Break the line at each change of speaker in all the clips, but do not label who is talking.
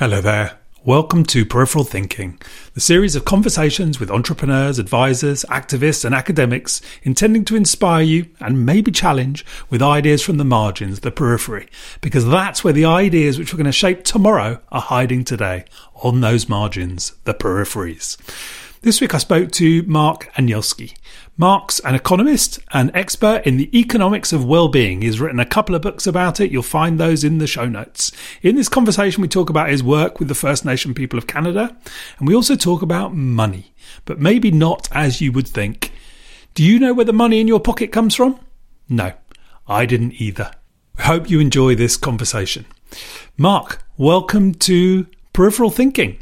Hello there. Welcome to Peripheral Thinking, the series of conversations with entrepreneurs, advisors, activists, and academics intending to inspire you and maybe challenge with ideas from the margins, the periphery, because that's where the ideas which we're going to shape tomorrow are hiding today, on those margins, the peripheries. This week I spoke to Mark Anielski. Mark's an economist and expert in the economics of well-being. He's written a couple of books about it. You'll find those in the show notes. In this conversation, we talk about his work with the First Nation people of Canada, and we also talk about money, but maybe not as you would think. Do you know where the money in your pocket comes from? No, I didn't either. I hope you enjoy this conversation. Mark, welcome to Peripheral Thinking.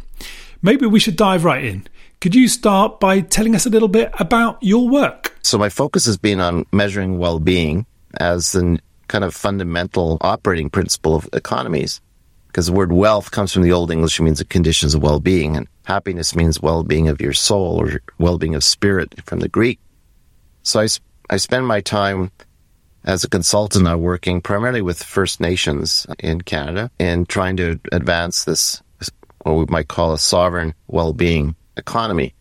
Maybe we should dive right in. Could you start by telling us a little bit about your work?
So my focus has been on measuring well-being as the kind of fundamental operating principle of economies. Because the word wealth comes from the Old English, it means the conditions of well-being, and happiness means well-being of your soul or well-being of spirit from the Greek. So I, I spend my time as a consultant now working primarily with First Nations in Canada and trying to advance this, what we might call a sovereign well-being economy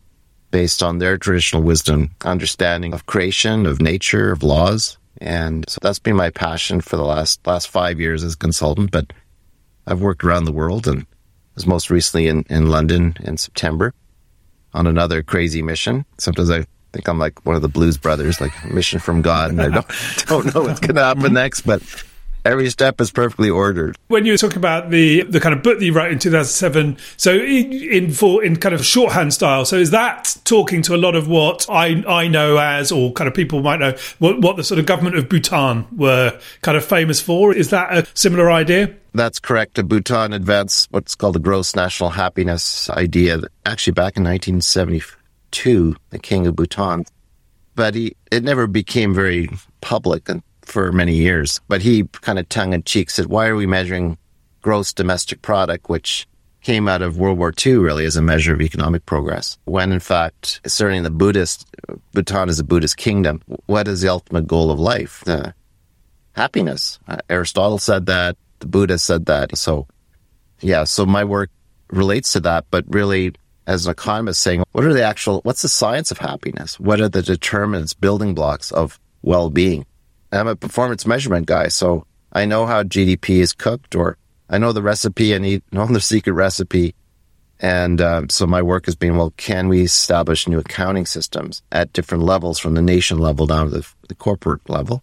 based on their traditional wisdom, understanding of creation, of nature, of laws. And so that's been my passion for the last last five years as a consultant. But I've worked around the world and was most recently in, in London in September on another crazy mission. Sometimes I think I'm like one of the blues brothers, like mission from God, and I don't don't know what's gonna happen next, but every step is perfectly ordered.
When you were talking about the the kind of book that you wrote in 2007, so in, in for in kind of shorthand style, so is that talking to a lot of what I I know as, or kind of people might know what what the sort of government of Bhutan were kind of famous for? Is that a similar idea?
That's correct. Bhutan advanced what's called the gross national happiness idea. Actually, back in 1972, the king of Bhutan but he it never became very public and for many years. But he kind of tongue in cheek said, why are we measuring gross domestic product, which came out of World War II really as a measure of economic progress? When in fact, certainly in the Buddhist, Bhutan is a Buddhist kingdom. What is the ultimate goal of life? Happiness. Uh, Aristotle said that. The Buddha said that. So yeah, so my work relates to that, but really as an economist saying, what are the actual, what's the science of happiness? What are the determinants, building blocks of well-being? I'm a performance measurement guy, so I know how GDP is cooked, or I know the recipe and eat, know the secret recipe. And um, so my work has been, well, can we establish new accounting systems at different levels, from the nation level down to the, the corporate level,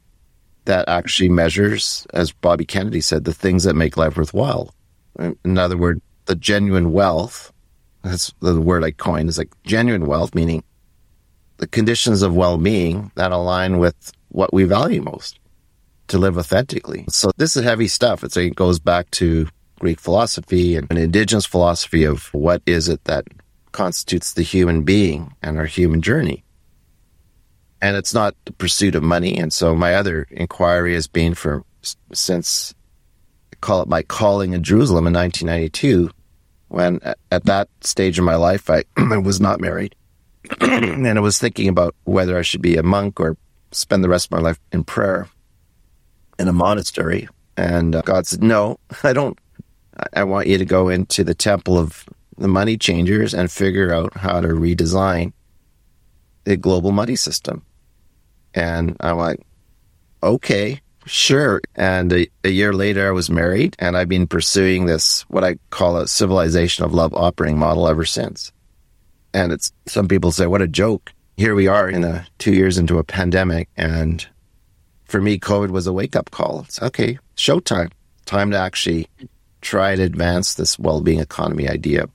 that actually measures, as Bobby Kennedy said, the things that make life worthwhile. In other words, the genuine wealth. That's the word I coined is like genuine wealth, meaning the conditions of well-being that align with what we value most to live authentically. So this is heavy stuff. It's, it goes back to Greek philosophy and an indigenous philosophy of what is it that constitutes the human being and our human journey. And it's not the pursuit of money. And so my other inquiry has been for since I call it my calling in Jerusalem in 1992, when at that stage of my life, I, I was not married. and I was thinking about whether I should be a monk or spend the rest of my life in prayer in a monastery. And uh, God said, No, I don't. I want you to go into the temple of the money changers and figure out how to redesign the global money system. And I'm like, okay, sure. And a, a, year later, I was married and I've been pursuing this, what I call a civilization of love operating model ever since. And it's, some people say, what a joke here we are in a two years into a pandemic. And for me, COVID was a wake up call. It's okay, showtime, time to actually try to advance this well being economy idea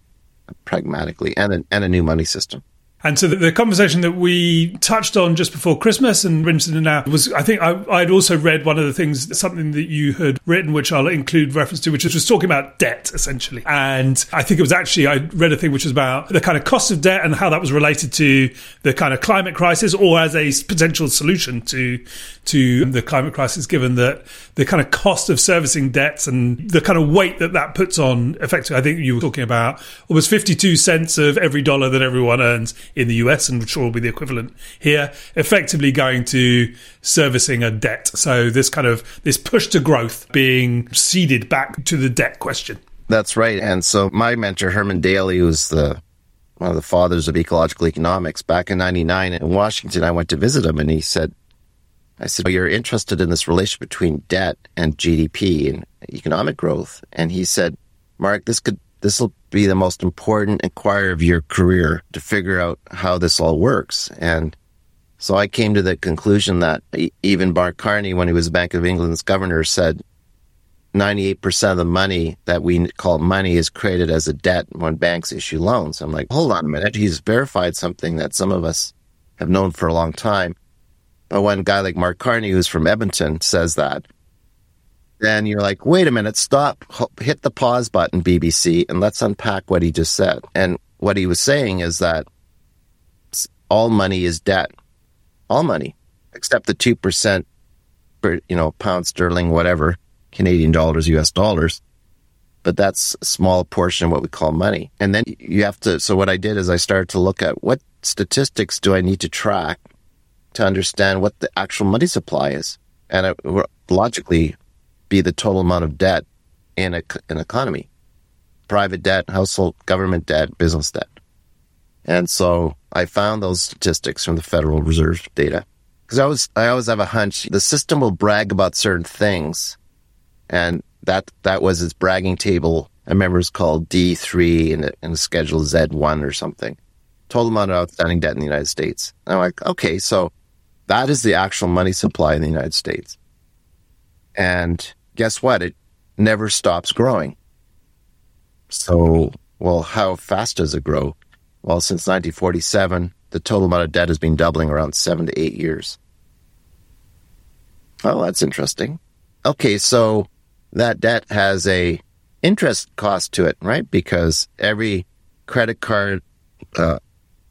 pragmatically and a, and a new money system.
And so the, the, conversation that we touched on just before Christmas and Winston and now was, I think I, would also read one of the things, something that you had written, which I'll include reference to, which was talking about debt essentially. And I think it was actually, I read a thing which was about the kind of cost of debt and how that was related to the kind of climate crisis or as a potential solution to, to the climate crisis, given that the kind of cost of servicing debts and the kind of weight that that puts on effectively. I think you were talking about almost 52 cents of every dollar that everyone earns in the US, and sure will be the equivalent here, effectively going to servicing a debt. So this kind of this push to growth being seeded back to the debt question.
That's right. And so my mentor, Herman Daly, who's the one of the fathers of ecological economics, back in 99 in Washington, I went to visit him and he said, I said, well, you're interested in this relation between debt and GDP and economic growth. And he said, Mark, this could, this will be the most important inquiry of your career to figure out how this all works. And so I came to the conclusion that even Mark Carney, when he was Bank of England's governor, said 98% of the money that we call money is created as a debt when banks issue loans. I'm like, hold on a minute. He's verified something that some of us have known for a long time. But when a guy like Mark Carney, who's from Edmonton, says that, then you're like, wait a minute, stop, hit the pause button, BBC, and let's unpack what he just said. And what he was saying is that all money is debt. All money, except the 2% per, you know, pound sterling, whatever, Canadian dollars, US dollars. But that's a small portion of what we call money. And then you have to, so what I did is I started to look at what statistics do I need to track to understand what the actual money supply is. And logically be the total amount of debt in a, an economy private debt, household government debt, business debt. And so I found those statistics from the Federal Reserve data because I was I always have a hunch the system will brag about certain things, and that that was its bragging table. I remember it's called D three and in schedule Z one or something. Total amount of outstanding debt in the United States. And I'm like, okay, so that is the actual money supply in the United States. And guess what? It never stops growing. So, well, how fast does it grow? Well, since 1947, the total amount of debt has been doubling around seven to eight years. Oh, that's interesting. Okay, so that debt has a interest cost to it, right? Because every credit card uh,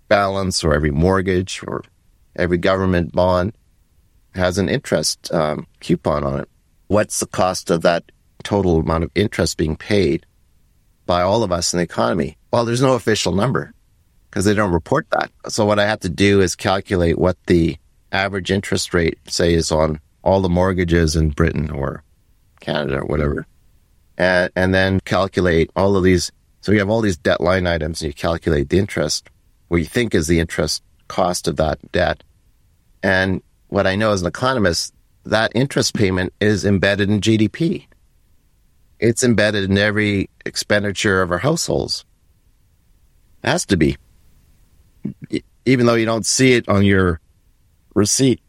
balance or every mortgage or Every government bond has an interest um, coupon on it. What's the cost of that total amount of interest being paid by all of us in the economy? Well, there's no official number because they don't report that. So what I have to do is calculate what the average interest rate, say, is on all the mortgages in Britain or Canada or whatever. And, and then calculate all of these. So you have all these debt line items and you calculate the interest, what you think is the interest cost of that debt. And what I know as an economist, that interest payment is embedded in GDP. It's embedded in every expenditure of our households. It has to be. Even though you don't see it on your receipt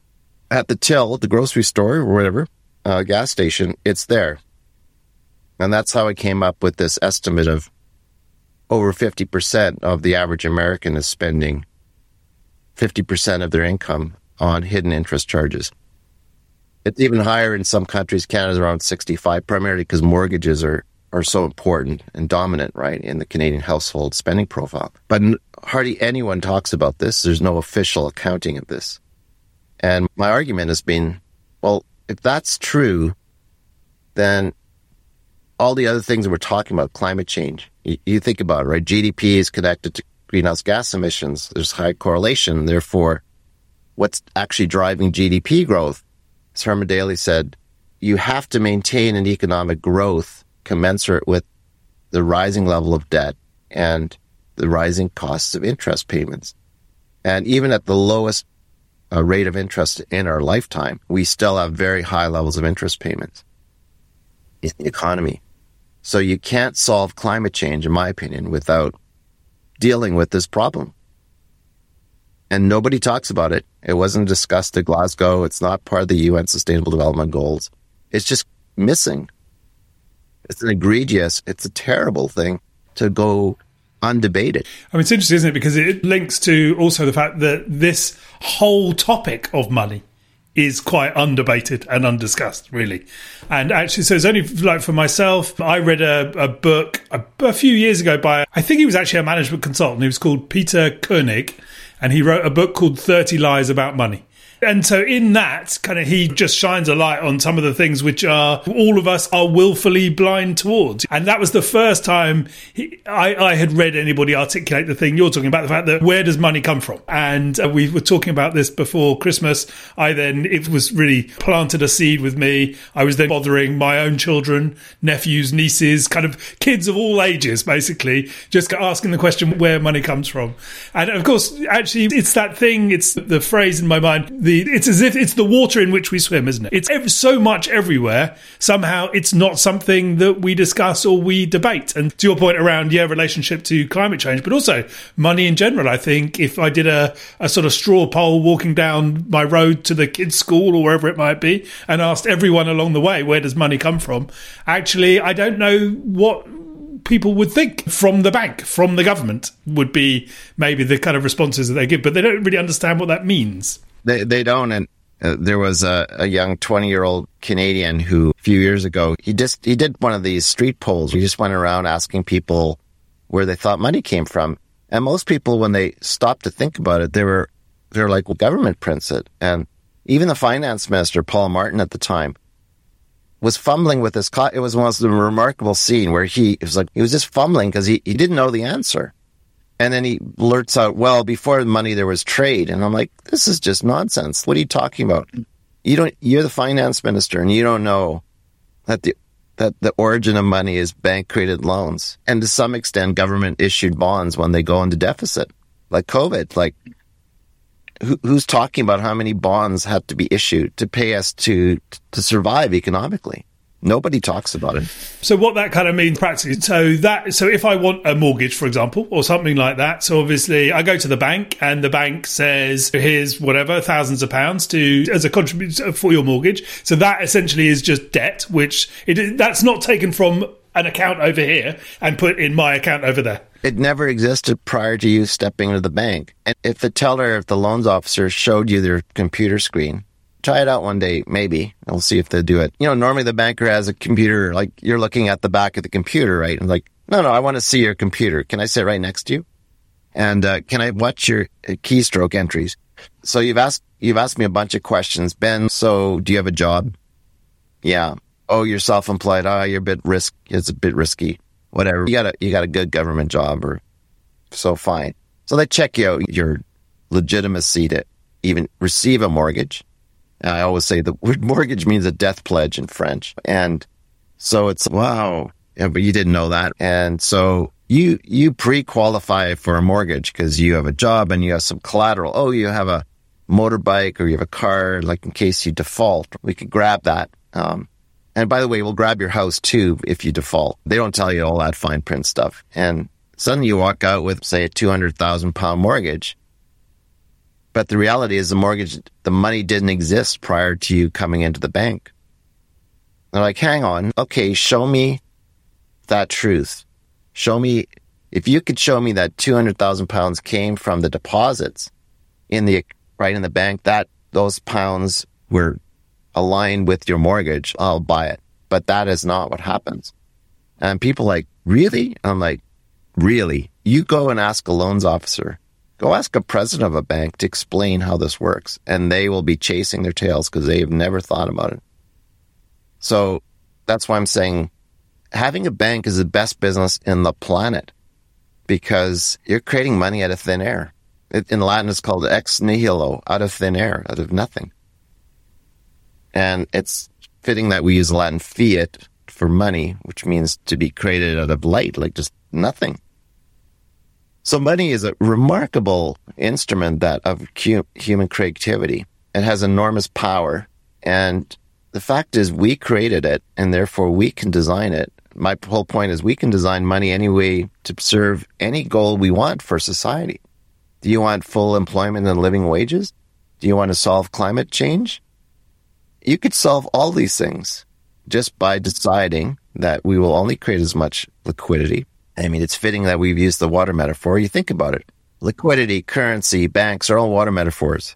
at the till at the grocery store or whatever, uh, gas station, it's there. And that's how I came up with this estimate of over 50% of the average American is spending 50% of their income on hidden interest charges. It's even higher in some countries. Canada's around 65, primarily because mortgages are, are so important and dominant, right, in the Canadian household spending profile. But hardly anyone talks about this. There's no official accounting of this. And my argument has been, well, if that's true, then all the other things we're talking about, climate change, you, you think about it, right? GDP is connected to greenhouse gas emissions. There's high correlation. Therefore, what's actually driving GDP growth. Herman Daly said, you have to maintain an economic growth commensurate with the rising level of debt and the rising costs of interest payments. And even at the lowest uh, rate of interest in our lifetime, we still have very high levels of interest payments in the economy. So you can't solve climate change, in my opinion, without dealing with this problem and nobody talks about it. It wasn't discussed at Glasgow. It's not part of the UN Sustainable Development Goals. It's just missing. It's an egregious, it's a terrible thing to go undebated.
I mean, it's interesting, isn't it? Because it links to also the fact that this whole topic of money is quite undebated and undiscussed, really. And actually, so it's only like for myself, I read a, a book a, a, few years ago by, I think he was actually a management consultant. He was called Peter Koenig and he wrote a book called 30 Lies About Money. And so in that, kind of, he just shines a light on some of the things which are all of us are willfully blind towards. And that was the first time he, I, I, had read anybody articulate the thing you're talking about, the fact that where does money come from? And uh, we were talking about this before Christmas. I then, it was really planted a seed with me. I was then bothering my own children, nephews, nieces, kind of kids of all ages, basically, just asking the question where money comes from. And of course, actually, it's that thing, it's the phrase in my mind, the it's as if it's the water in which we swim, isn't it? It's ever, so much everywhere. Somehow, it's not something that we discuss or we debate. And to your point around yeah, relationship to climate change, but also money in general. I think if I did a a sort of straw poll walking down my road to the kids' school or wherever it might be, and asked everyone along the way where does money come from, actually, I don't know what people would think from the bank, from the government, would be maybe the kind of responses that they give, but they don't really understand what that means.
They they don't, and uh, there was a, a young 20 year old Canadian who a few years ago, he just, he did one of these street polls. He just went around asking people where they thought money came from. And most people, when they stopped to think about it, they were, they were like, well, government prints it. And even the finance minister, Paul Martin at the time, was fumbling with this. It was one of the remarkable scene where he was like, he was just fumbling because he, he didn't know the answer. And then he blurts out, well, before money, there was trade. And I'm like, this is just nonsense. What are you talking about? You don't, you're the finance minister and you don't know that the, that the origin of money is bank created loans. And to some extent, government issued bonds when they go into deficit, like COVID. Like, who, who's talking about how many bonds have to be issued to pay us to, to survive economically? Nobody talks about it.
So what that kind of means practically, so that so if I want a mortgage, for example, or something like that, so obviously I go to the bank and the bank says, here's whatever thousands of pounds to as a contribution for your mortgage. So that essentially is just debt, which it that's not taken from an account over here and put in my account over there.
It never existed prior to you stepping into the bank. And if the teller, if the loans officer showed you their computer screen, try it out one day, maybe. We'll see if they do it. You know, normally the banker has a computer, like you're looking at the back of the computer, right? And like, no, no, I want to see your computer. Can I sit right next to you? And uh, can I watch your uh, keystroke entries? So you've asked you've asked me a bunch of questions, Ben. So do you have a job? Yeah. Oh, you're self-employed. Ah, oh, you're a bit risk. It's a bit risky. Whatever. You got a you got a good government job, or so fine. So they check you out your legitimacy to even receive a mortgage I always say the word mortgage means a death pledge in French. And so it's, wow. Yeah, but you didn't know that. And so you, you pre-qualify for a mortgage because you have a job and you have some collateral. Oh, you have a motorbike or you have a car, like in case you default, we could grab that. Um, and by the way, we'll grab your house too if you default. They don't tell you all that fine print stuff. And suddenly you walk out with, say, a 200,000 pound mortgage but the reality is the mortgage, the money didn't exist prior to you coming into the bank. They're like, hang on. Okay. Show me that truth. Show me, if you could show me that 200,000 pounds came from the deposits in the, right in the bank, that those pounds were aligned with your mortgage, I'll buy it. But that is not what happens. And people like, really? I'm like, really? You go and ask a loans officer Go ask a president of a bank to explain how this works, and they will be chasing their tails because they have never thought about it. So that's why I'm saying having a bank is the best business in the planet because you're creating money out of thin air. It, in Latin, it's called ex nihilo, out of thin air, out of nothing. And it's fitting that we use Latin fiat for money, which means to be created out of light, like just nothing. So money is a remarkable instrument that of human creativity. It has enormous power. And the fact is we created it and therefore we can design it. My whole point is we can design money any way to serve any goal we want for society. Do you want full employment and living wages? Do you want to solve climate change? You could solve all these things just by deciding that we will only create as much liquidity I mean, it's fitting that we've used the water metaphor. You think about it. Liquidity, currency, banks are all water metaphors.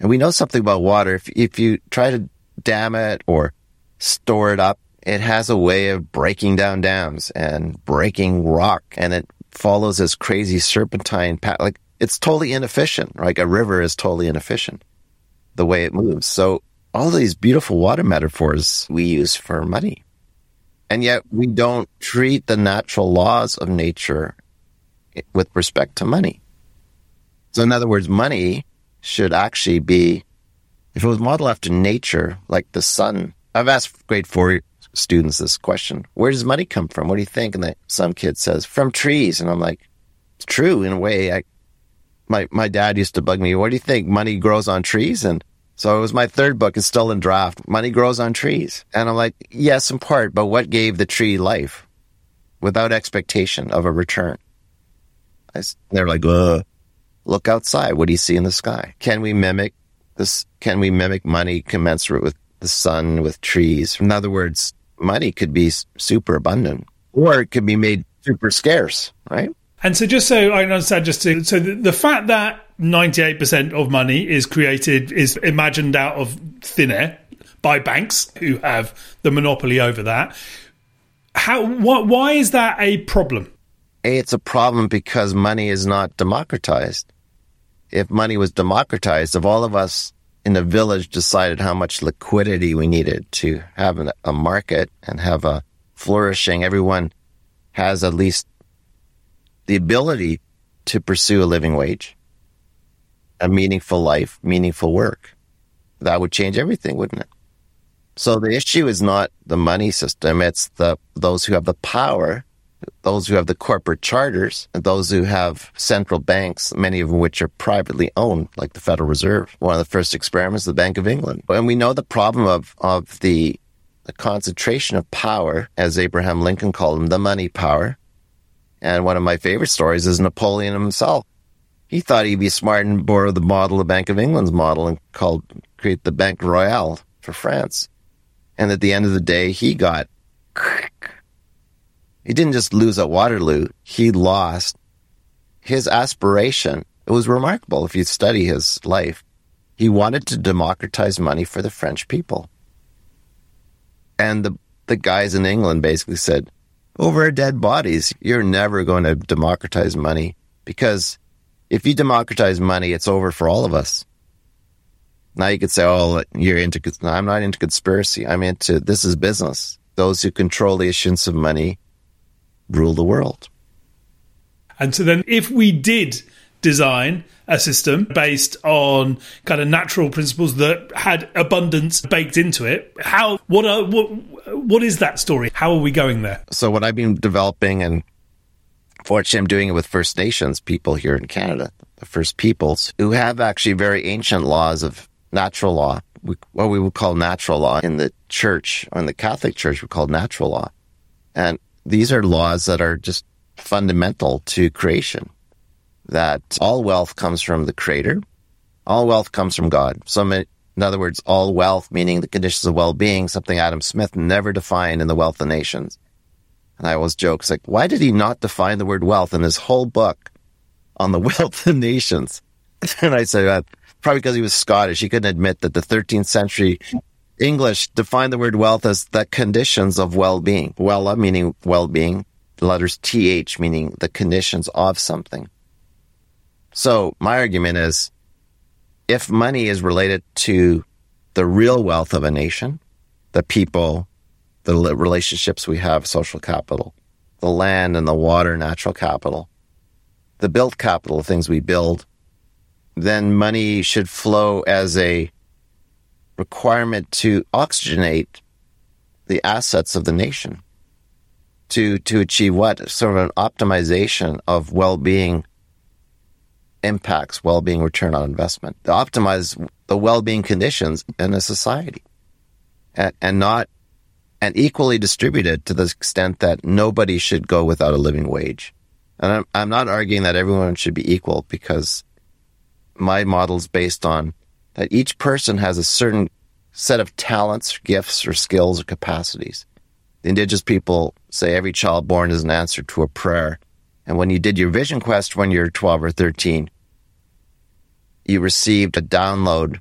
And we know something about water. If, if you try to dam it or store it up, it has a way of breaking down dams and breaking rock and it follows this crazy serpentine path. Like it's totally inefficient. Like a river is totally inefficient. the way it moves. So all these beautiful water metaphors we use for money. And yet we don't treat the natural laws of nature with respect to money. So in other words, money should actually be, if it was modeled after nature, like the sun. I've asked grade four students this question. Where does money come from? What do you think? And some kid says, from trees. And I'm like, it's true in a way. I, my, my dad used to bug me. What do you think? Money grows on trees? And so it was my third book. It's still in draft. Money grows on trees. And I'm like, yes, in part, but what gave the tree life without expectation of a return? I, they're like, Ugh. look outside. What do you see in the sky? Can we mimic this? Can we mimic money commensurate with the sun, with trees? In other words, money could be super abundant or it could be made super scarce, right?
And so, just so I understand, just to, so the, the fact that 98% of money is created, is imagined out of thin air by banks who have the monopoly over that. How, what, why is that a problem?
It's a problem because money is not democratized. If money was democratized, if all of us in the village decided how much liquidity we needed to have a market and have a flourishing, everyone has at least the ability to pursue a living wage a meaningful life, meaningful work. That would change everything, wouldn't it? So the issue is not the money system. It's the, those who have the power, those who have the corporate charters, and those who have central banks, many of which are privately owned, like the Federal Reserve. One of the first experiments, the Bank of England. And we know the problem of, of the, the concentration of power, as Abraham Lincoln called them, the money power. And one of my favorite stories is Napoleon himself he thought he'd be smart and borrow the model, the Bank of England's model, and called create the Bank Royale for France. And at the end of the day, he got. He didn't just lose at Waterloo; he lost his aspiration. It was remarkable if you study his life. He wanted to democratize money for the French people, and the the guys in England basically said, "Over our dead bodies, you're never going to democratize money because." If you democratize money, it's over for all of us. Now you could say, oh, you're into, I'm not into conspiracy. I'm into, this is business. Those who control the issuance of money rule the world.
And so then if we did design a system based on kind of natural principles that had abundance baked into it, how, what are, what, what is that story? How are we going there?
So what I've been developing and Fortunately, I'm doing it with First Nations people here in Canada, the First Peoples, who have actually very ancient laws of natural law, what we would call natural law in the church, or in the Catholic Church, we call natural law. And these are laws that are just fundamental to creation. That all wealth comes from the Creator, all wealth comes from God. So, in other words, all wealth, meaning the conditions of well being, something Adam Smith never defined in The Wealth of Nations and I always joke, it's like, why did he not define the word wealth in his whole book on the wealth of nations? And I say, uh, probably because he was Scottish. He couldn't admit that the 13th century English defined the word wealth as the conditions of well-being. Well, meaning well-being, letters TH meaning the conditions of something. So my argument is, if money is related to the real wealth of a nation, the people, the relationships we have, social capital, the land and the water, natural capital, the built capital, things we build, then money should flow as a requirement to oxygenate the assets of the nation to to achieve what? Sort of an optimization of well-being impacts well-being return on investment. To optimize the well-being conditions in a society and not and equally distributed to the extent that nobody should go without a living wage. And I'm, I'm not arguing that everyone should be equal because my model is based on that each person has a certain set of talents, gifts, or skills or capacities. The indigenous people say every child born is an answer to a prayer. And when you did your vision quest when you're 12 or 13, you received a download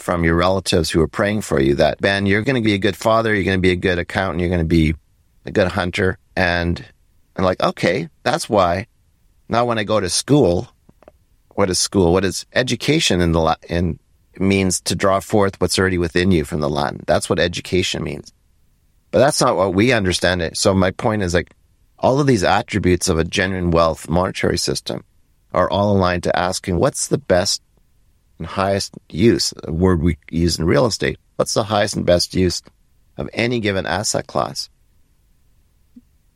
from your relatives who are praying for you that, Ben, you're going to be a good father, you're going to be a good accountant, you're going to be a good hunter. And I'm like, okay, that's why. Now, when I go to school, what is school? What is education in the in means to draw forth what's already within you from the Latin. That's what education means. But that's not what we understand it. So my point is like all of these attributes of a genuine wealth monetary system are all aligned to asking what's the best and highest use, a word we use in real estate. What's the highest and best use of any given asset class?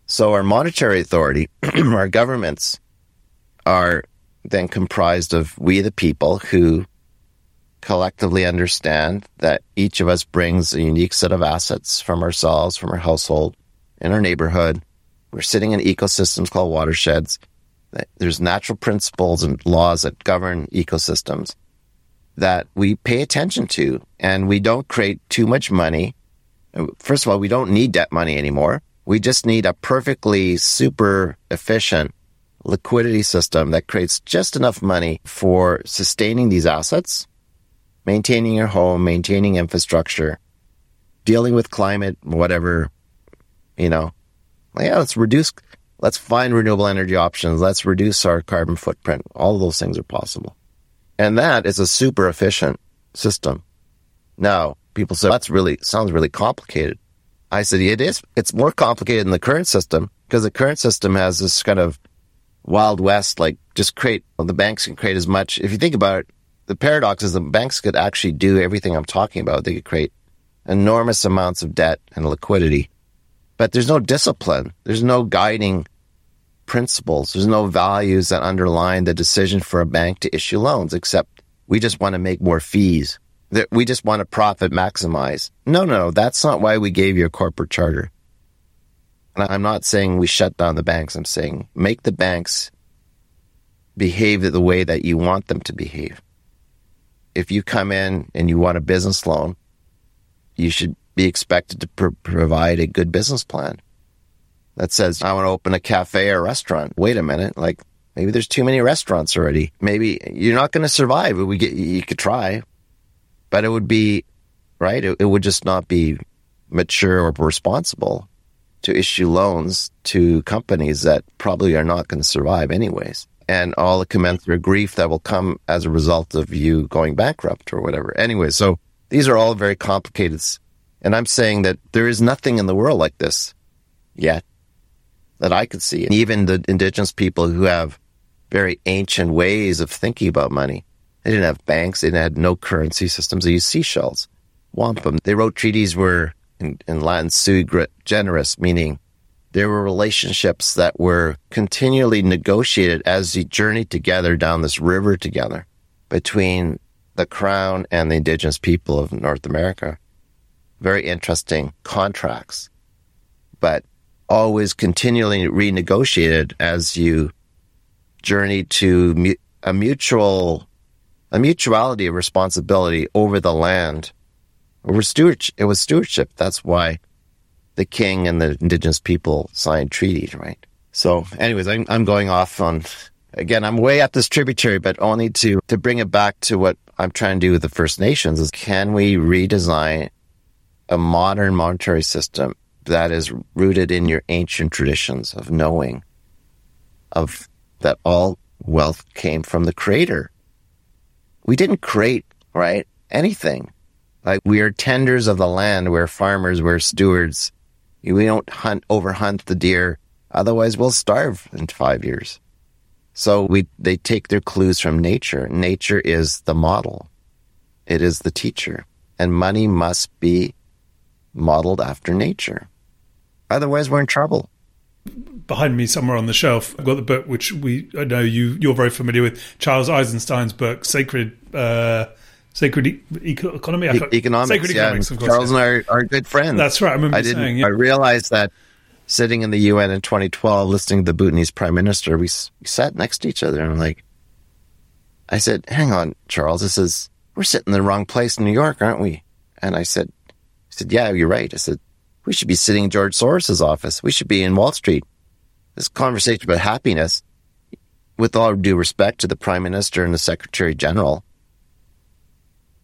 So our monetary authority, our governments are then comprised of we the people who collectively understand that each of us brings a unique set of assets from ourselves, from our household, in our neighborhood. We're sitting in ecosystems called watersheds. There's natural principles and laws that govern ecosystems that we pay attention to and we don't create too much money. First of all, we don't need debt money anymore. We just need a perfectly super efficient liquidity system that creates just enough money for sustaining these assets maintaining your home, maintaining infrastructure, dealing with climate, whatever, you know, yeah, let's reduce, let's find renewable energy options. Let's reduce our carbon footprint. All those things are possible. And that is a super efficient system. Now, people say, that's really, sounds really complicated. I said, it is. It's more complicated than the current system because the current system has this kind of wild west, like just create, well, the banks can create as much. If you think about it, the paradox is the banks could actually do everything I'm talking about. They could create enormous amounts of debt and liquidity, but there's no discipline. There's no guiding principles. There's no values that underline the decision for a bank to issue loans, except we just want to make more fees. That we just want to profit maximize. No, no, that's not why we gave you a corporate charter. And I'm not saying we shut down the banks. I'm saying make the banks behave the way that you want them to behave if you come in and you want a business loan, you should be expected to pr- provide a good business plan that says, I want to open a cafe or restaurant. Wait a minute. Like maybe there's too many restaurants already. Maybe you're not going to survive. We get, you could try, but it would be right. It, it would just not be mature or responsible to issue loans to companies that probably are not going to survive anyways and all the commensurate grief that will come as a result of you going bankrupt or whatever. Anyway, so these are all very complicated. And I'm saying that there is nothing in the world like this yet that I could see. And even the indigenous people who have very ancient ways of thinking about money. They didn't have banks. They had no currency systems. They used seashells, wampum. They wrote treaties were in, in Latin sui generis, meaning there were relationships that were continually negotiated as you journeyed together down this river together between the crown and the indigenous people of North America. Very interesting contracts, but always continually renegotiated as you journey to a mutual, a mutuality of responsibility over the land. Over stewardship, it was stewardship. That's why the king and the indigenous people signed treaties, right? So, anyways, I'm, I'm going off on, again, I'm way up this tributary, but only to, to bring it back to what I'm trying to do with the First Nations is can we redesign a modern monetary system that is rooted in your ancient traditions of knowing of that all wealth came from the creator. We didn't create, right? Anything. Like we are tenders of the land. We're farmers. We're stewards. We don't hunt, overhunt the deer. Otherwise, we'll starve in five years. So we, they take their clues from nature. Nature is the model. It is the teacher. And money must be modeled after nature. Otherwise, we're in trouble.
Behind me, somewhere on the shelf, I've got the book which we I know you you're very familiar with, Charles Eisenstein's book, Sacred uh, Sacred e- Economy?
E- economics, Sacred yeah. Economics, of course. Charles yeah. and I are, are good friends.
That's right. I remember
I didn't,
saying, yeah.
I realized that sitting in the UN in 2012, listening to the Bhutanese prime minister, we, we sat next to each other and I'm like, I said, hang on, Charles. This is, we're sitting in the wrong place in New York, aren't we? And I said, I said, yeah, you're right. I said, we should be sitting in George Soros's office. We should be in Wall Street. This conversation about happiness, with all due respect to the prime minister and the secretary general,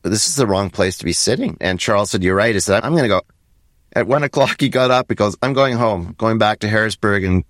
this is the wrong place to be sitting. And Charles said, you're right. He said, I'm going to go. At one o'clock, he got up because I'm going home, going back to Harrisburg and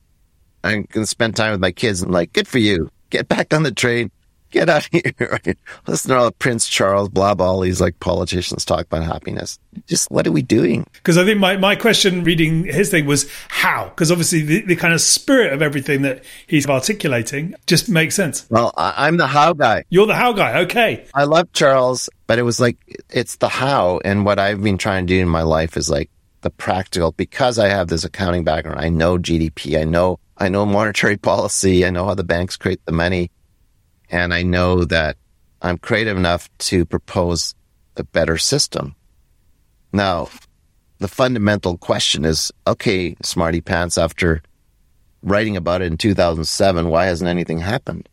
I'm going to spend time with my kids. And like, good for you. Get back on the train. Get out of here. Right? Listen to all Prince Charles, blah, blah, all these like politicians talk about happiness. Just what are we doing?
Because I think my, my question reading his thing was how? Because obviously the, the kind of spirit of everything that he's articulating just makes sense.
Well, I, I'm the how guy.
You're the how guy. Okay.
I love Charles, but it was like, it's the how. And what I've been trying to do in my life is like the practical, because I have this accounting background. I know GDP. I know, I know monetary policy. I know how the banks create the money. And I know that I'm creative enough to propose a better system. Now, the fundamental question is, okay, smarty pants, after writing about it in 2007, why hasn't anything happened?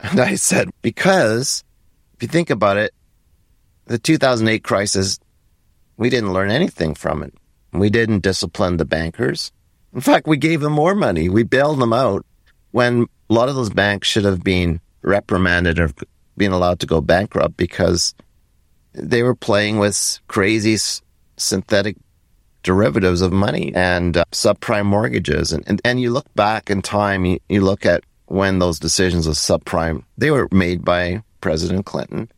And I said, because if you think about it, the 2008 crisis, we didn't learn anything from it. We didn't discipline the bankers. In fact, we gave them more money. We bailed them out when a lot of those banks should have been reprimanded or being allowed to go bankrupt because they were playing with crazy synthetic derivatives of money and uh, subprime mortgages. And, and, and you look back in time, you, you look at when those decisions of subprime, they were made by President Clinton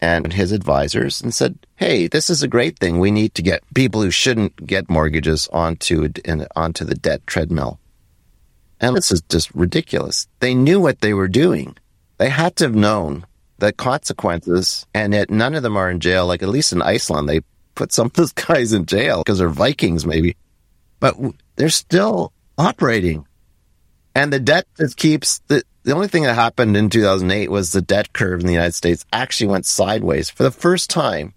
and his advisors and said, Hey, this is a great thing. We need to get people who shouldn't get mortgages onto, in, onto the debt treadmill. And this is just ridiculous. They knew what they were doing. They had to have known the consequences, and yet none of them are in jail. Like at least in Iceland, they put some of those guys in jail because they're Vikings, maybe, but they're still operating. And the debt that keeps the, the only thing that happened in 2008 was the debt curve in the United States actually went sideways for the first time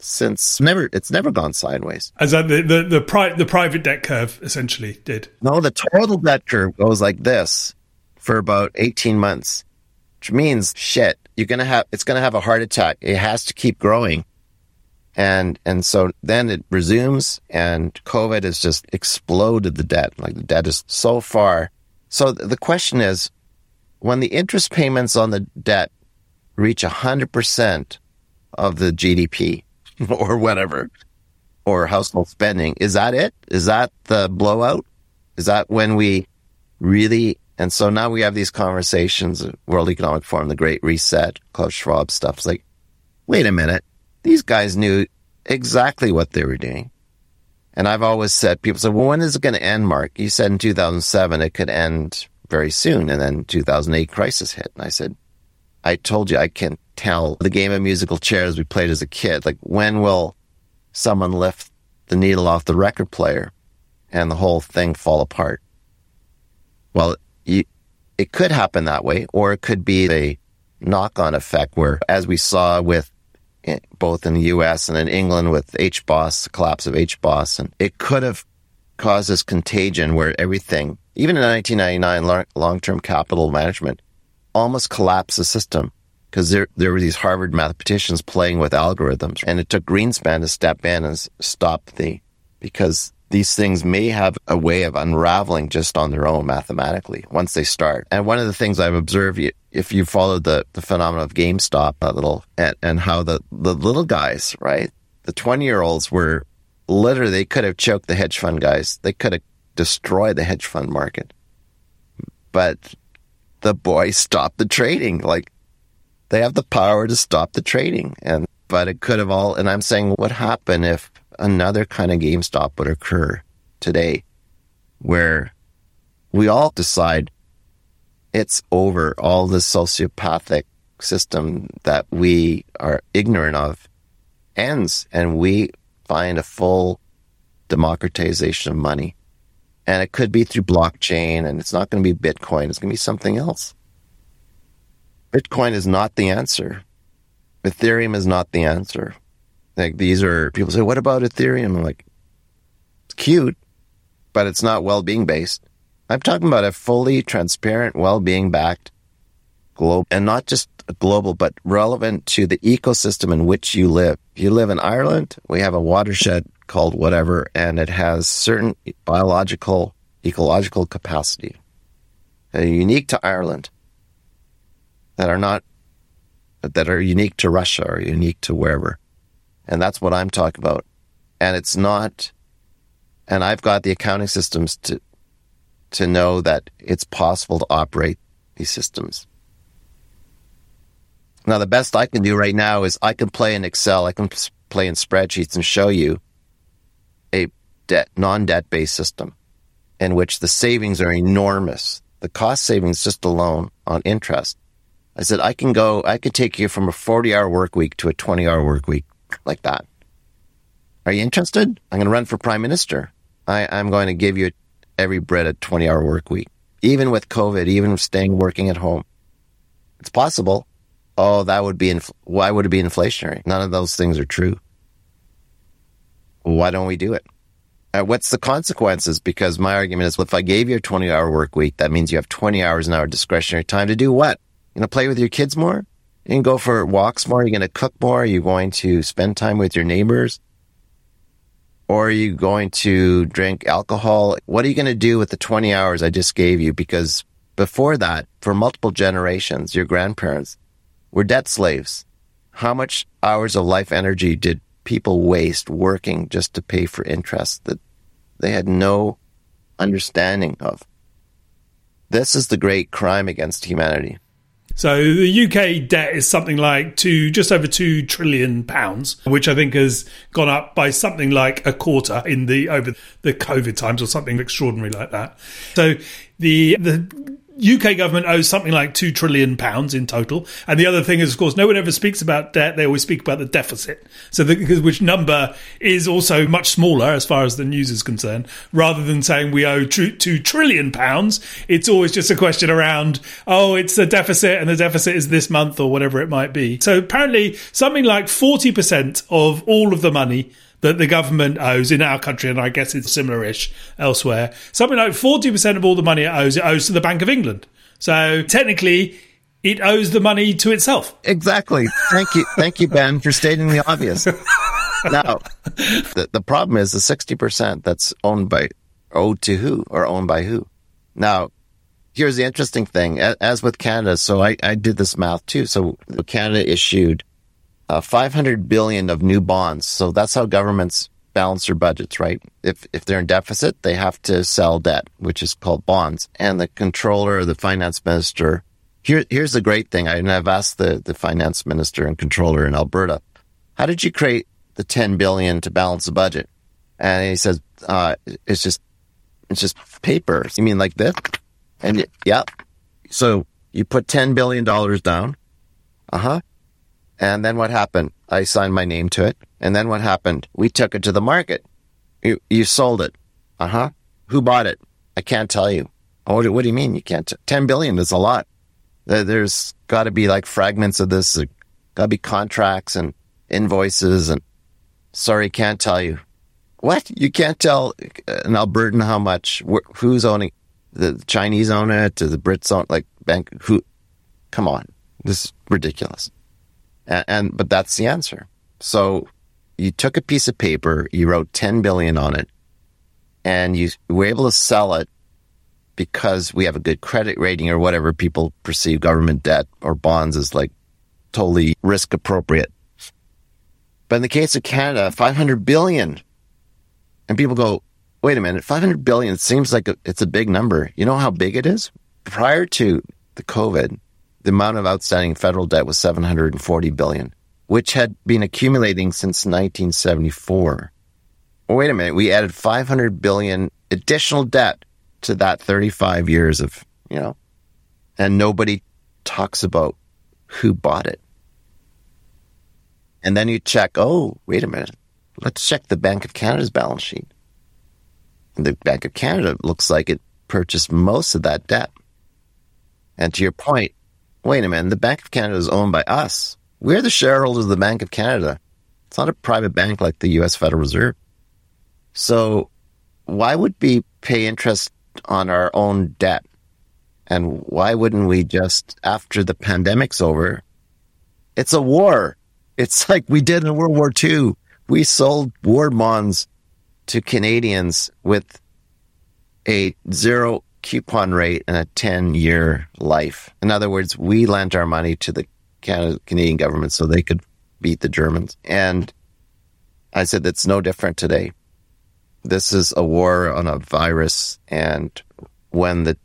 since never it's never gone sideways.
As the the the, pri- the private debt curve essentially did.
No, the total debt curve goes like this for about 18 months which means shit, you're going to have, it's going to have a heart attack. It has to keep growing. And, and so then it resumes and COVID has just exploded the debt. Like the debt is so far. So the question is when the interest payments on the debt reach 100% of the GDP or whatever, or household spending, is that it? Is that the blowout? Is that when we really and so now we have these conversations, World Economic Forum, the Great Reset, Klaus Schwab stuff. It's like, wait a minute. These guys knew exactly what they were doing. And I've always said, people say, well, when is it going to end, Mark? You said in 2007 it could end very soon. And then 2008 crisis hit. And I said, I told you I can tell the game of musical chairs we played as a kid. Like, when will someone lift the needle off the record player and the whole thing fall apart? Well, you, it could happen that way, or it could be a knock on effect where, as we saw with eh, both in the US and in England with HBOS, the collapse of HBOS, and it could have caused this contagion where everything, even in 1999, long term capital management almost collapsed the system because there, there were these Harvard mathematicians playing with algorithms. And it took Greenspan to step in and stop the, because these things may have a way of unraveling just on their own mathematically once they start. And one of the things I've observed, if you followed the, the phenomenon of GameStop, a little, and, and how the, the little guys, right? The 20 year olds were literally, they could have choked the hedge fund guys. They could have destroyed the hedge fund market. But the boys stopped the trading. Like they have the power to stop the trading. And, but it could have all, and I'm saying, what happened if another kind of GameStop would occur today where we all decide it's over all the sociopathic system that we are ignorant of ends and we find a full democratization of money. And it could be through blockchain and it's not going to be Bitcoin. It's going to be something else. Bitcoin is not the answer. Ethereum is not the answer. Like these are people say, what about Ethereum? I'm like, it's cute, but it's not well-being based. I'm talking about a fully transparent, well-being backed globe and not just global, but relevant to the ecosystem in which you live. If you live in Ireland, we have a watershed called whatever, and it has certain biological, ecological capacity that are unique to Ireland that are not, that are unique to Russia or unique to wherever. And that's what I'm talking about. And it's not, and I've got the accounting systems to, to know that it's possible to operate these systems. Now, the best I can do right now is I can play in Excel, I can play in spreadsheets and show you a debt, non-debt based system in which the savings are enormous. The cost savings just alone on interest. I said, I can go, I could take you from a 40 hour work week to a 20 hour work week like that. Are you interested? I'm going to run for prime minister. I, I'm going to give you every Brit a 20 hour work week, even with COVID, even staying working at home. It's possible. Oh, that would be, inf- why would it be inflationary? None of those things are true. Why don't we do it? Uh, what's the consequences? Because my argument is, well, if I gave you a 20 hour work week, that means you have 20 hours an hour discretionary time to do what? You know, play with your kids more? You can go for walks more? Are You're going to cook more? Are you going to spend time with your neighbors? Or are you going to drink alcohol? What are you going to do with the 20 hours I just gave you? Because before that, for multiple generations, your grandparents were debt slaves. How much hours of life energy did people waste working just to pay for interest that they had no understanding of? This is the great crime against humanity.
So the UK debt is something like two, just over two trillion pounds, which I think has gone up by something like a quarter in the over the COVID times or something extraordinary like that. So the the UK government owes something like two trillion pounds in total. And the other thing is, of course, no one ever speaks about debt. They always speak about the deficit. So, the, which number is also much smaller as far as the news is concerned. Rather than saying we owe two, two trillion pounds, it's always just a question around, oh, it's a deficit and the deficit is this month or whatever it might be. So apparently something like 40% of all of the money that the government owes in our country, and I guess it's similar-ish elsewhere. Something like forty percent of all the money it owes, it owes to the Bank of England. So technically, it owes the money to itself.
Exactly. Thank you, thank you, Ben, for stating the obvious. now, the, the problem is the sixty percent that's owned by owed to who or owned by who. Now, here's the interesting thing. As with Canada, so I, I did this math too. So Canada issued uh, 500 billion of new bonds. So that's how governments balance their budgets, right? If if they're in deficit, they have to sell debt, which is called bonds. And the controller the finance minister, here here's the great thing. I, and I've asked the the finance minister and controller in Alberta, how did you create the 10 billion to balance the budget? And he says, uh, it's just it's just paper. You mean like this? And yeah, so you put 10 billion dollars down. Uh huh. And then what happened? I signed my name to it. And then what happened? We took it to the market. You, you sold it. Uh huh. Who bought it? I can't tell you. Oh, what, what do you mean you can't? T- 10 billion is a lot. There's got to be like fragments of this. Got to be contracts and invoices and sorry, can't tell you. What? You can't tell an Albertan how much, wh- who's owning the Chinese own it, the Brits own, like bank, who? Come on. This is ridiculous. And, and, but that's the answer. So you took a piece of paper, you wrote 10 billion on it, and you were able to sell it because we have a good credit rating or whatever people perceive government debt or bonds as like totally risk appropriate. But in the case of Canada, 500 billion. And people go, wait a minute, 500 billion seems like a, it's a big number. You know how big it is? Prior to the COVID, the amount of outstanding federal debt was 740 billion, which had been accumulating since 1974. wait a minute, we added 500 billion additional debt to that 35 years of, you know, and nobody talks about who bought it. And then you check, oh, wait a minute, let's check the Bank of Canada's balance sheet. And the Bank of Canada looks like it purchased most of that debt. And to your point, wait a minute, the Bank of Canada is owned by us. We're the shareholders of the Bank of Canada. It's not a private bank like the U.S. Federal Reserve. So why would we pay interest on our own debt? And why wouldn't we just, after the pandemic's over, it's a war. It's like we did in World War II. We sold war bonds to Canadians with a zero coupon rate and a 10 year life. In other words, we lent our money to the Canadian government so they could beat the Germans. And I said, that's no different today. This is a war on a virus. And when the,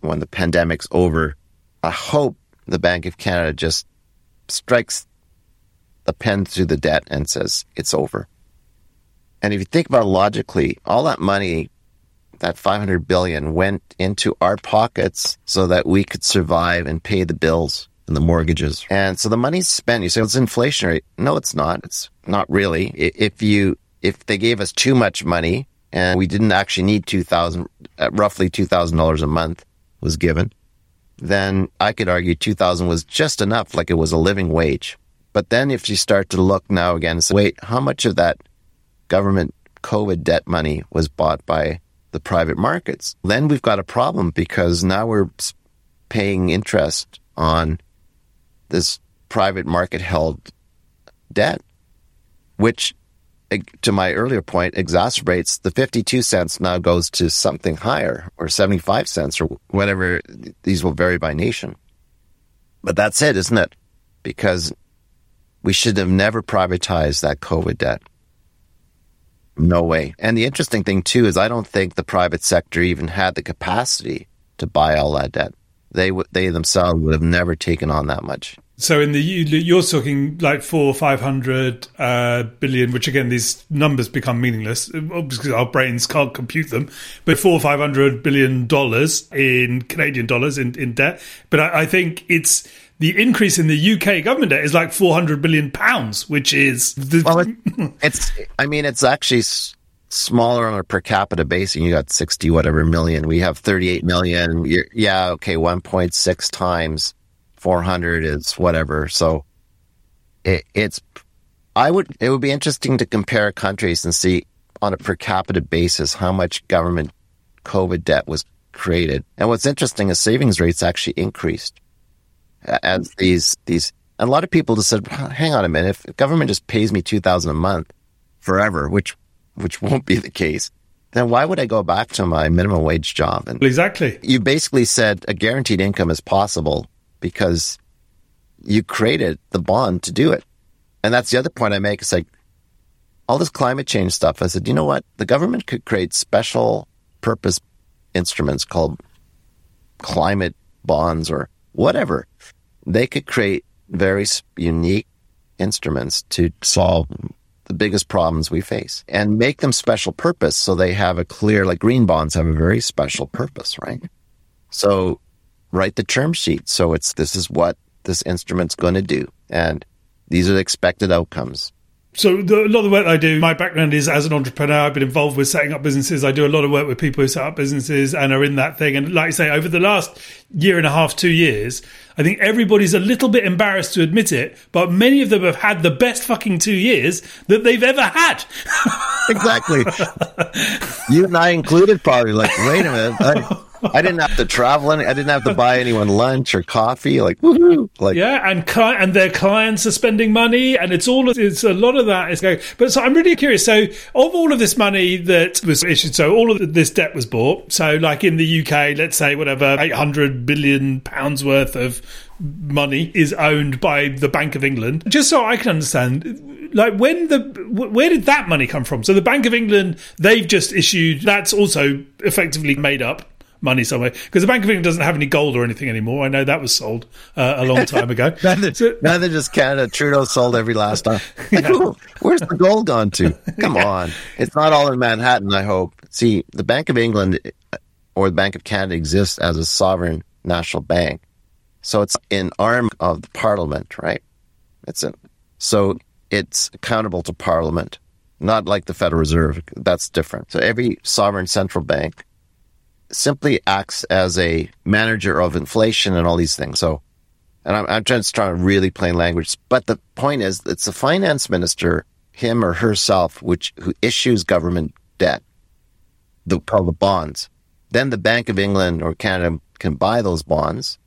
when the pandemic's over, I hope the Bank of Canada just strikes the pen through the debt and says it's over. And if you think about it logically, all that money, that 500 billion went into our pockets so that we could survive and pay the bills and the mortgages. And so the money's spent. You say it's inflationary. No, it's not. It's not really. If you, if they gave us too much money and we didn't actually need 2000, uh, roughly $2,000 a month was given, then I could argue 2000 was just enough, like it was a living wage. But then if you start to look now again and say, wait, how much of that government COVID debt money was bought by the private markets? Then we've got a problem because now we're paying interest on this private market held debt, which to my earlier point, exacerbates the 52 cents now goes to something higher or 75 cents or whatever. These will vary by nation. But that's it, isn't it? Because we should have never privatized that COVID debt. No way. And the interesting thing too is I don't think the private sector even had the capacity to buy all that debt. They w- they themselves would have never taken on that much.
So in the you're talking like four or five hundred uh, billion, which again these numbers become meaningless because our brains can't compute them. But four or five hundred billion dollars in Canadian dollars in, in debt. But I, I think it's the increase in the UK government debt is like 400 billion pounds, which is the-
well, it, it's. I mean, it's actually smaller on a per capita basis. You got 60 whatever million. We have 38 million. You're, yeah, okay, 1.6 times 400 is whatever. So it, it's, I would, it would be interesting to compare countries and see on a per capita basis how much government COVID debt was created. And what's interesting is savings rates actually increased as these, these, and a lot of people just said, hang on a minute, if government just pays me 2000 a month forever, which, which won't be the case, then why would I go back to my minimum wage job?
And exactly.
You basically said a guaranteed income is possible because you created the bond to do it. And that's the other point I make. It's like all this climate change stuff. I said, you know what? The government could create special purpose instruments called climate bonds or whatever. They could create very unique instruments to solve the biggest problems we face and make them special purpose so they have a clear, like green bonds have a very special purpose, right? So write the term sheet. So it's this is what this instrument's going to do, and these are the expected outcomes.
So the, a lot of the work I do, my background is as an entrepreneur. I've been involved with setting up businesses. I do a lot of work with people who set up businesses and are in that thing. And like I say, over the last year and a half, two years, I think everybody's a little bit embarrassed to admit it, but many of them have had the best fucking two years that they've ever had.
exactly. you and I included, probably. Like, wait a minute. I- I didn't have to travel. Any, I didn't have to buy anyone lunch or coffee. Like, woohoo! Like,
yeah, and cli- and their clients are spending money, and it's all it's a lot of that is going. But so I'm really curious. So, of all of this money that was issued, so all of this debt was bought. So, like in the UK, let's say whatever 800 billion pounds worth of money is owned by the Bank of England. Just so I can understand, like when the where did that money come from? So the Bank of England, they've just issued. That's also effectively made up money somewhere because the Bank of England doesn't have any gold or anything anymore. I know that was sold uh, a long time ago.
neither, so, neither just Canada. Trudeau sold every last time. yeah. Where's the gold gone to? Come on, it's not all in Manhattan. I hope. See, the Bank of England or the Bank of Canada exists as a sovereign national bank, so it's an arm of the Parliament, right? It's a, so it's accountable to Parliament, not like the Federal Reserve. That's different. So every sovereign central bank simply acts as a manager of inflation and all these things. So, and I'm, I'm trying to start really plain language. But the point is, it's the finance minister, him or herself, which who issues government debt, the called the bonds. Then the Bank of England or Canada can buy those bonds.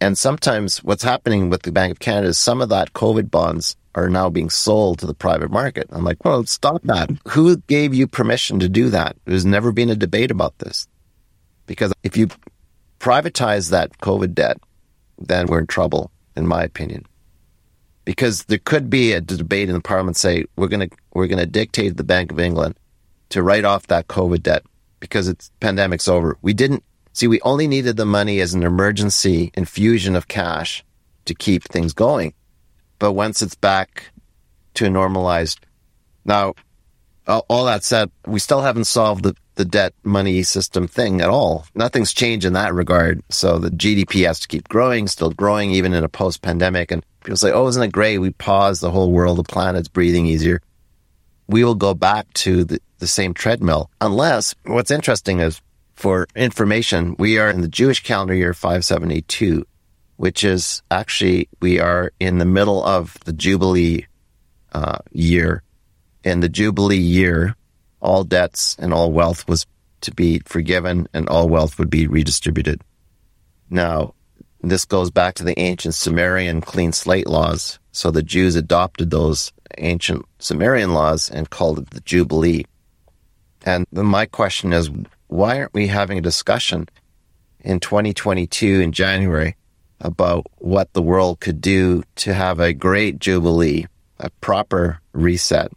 And sometimes what's happening with the Bank of Canada is some of that COVID bonds are now being sold to the private market. I'm like, well, stop that. Who gave you permission to do that? There's never been a debate about this. Because if you privatize that COVID debt, then we're in trouble, in my opinion. Because there could be a debate in the parliament say we're going to we're to dictate the Bank of England to write off that COVID debt because it's pandemic's over. We didn't see we only needed the money as an emergency infusion of cash to keep things going. But once it's back to normalized, now, all that said, we still haven't solved the, the debt money system thing at all. Nothing's changed in that regard. So the GDP has to keep growing, still growing, even in a post pandemic. And people say, oh, isn't it great? We pause the whole world, the planet's breathing easier. We will go back to the, the same treadmill unless what's interesting is for information, we are in the Jewish calendar year 572, which is actually, we are in the middle of the Jubilee uh, year. In the Jubilee year, all debts and all wealth was to be forgiven and all wealth would be redistributed. Now, this goes back to the ancient Sumerian clean slate laws. So the Jews adopted those ancient Sumerian laws and called it the Jubilee. And my question is, why aren't we having a discussion in 2022 in January about what the world could do to have a great Jubilee, a proper reset,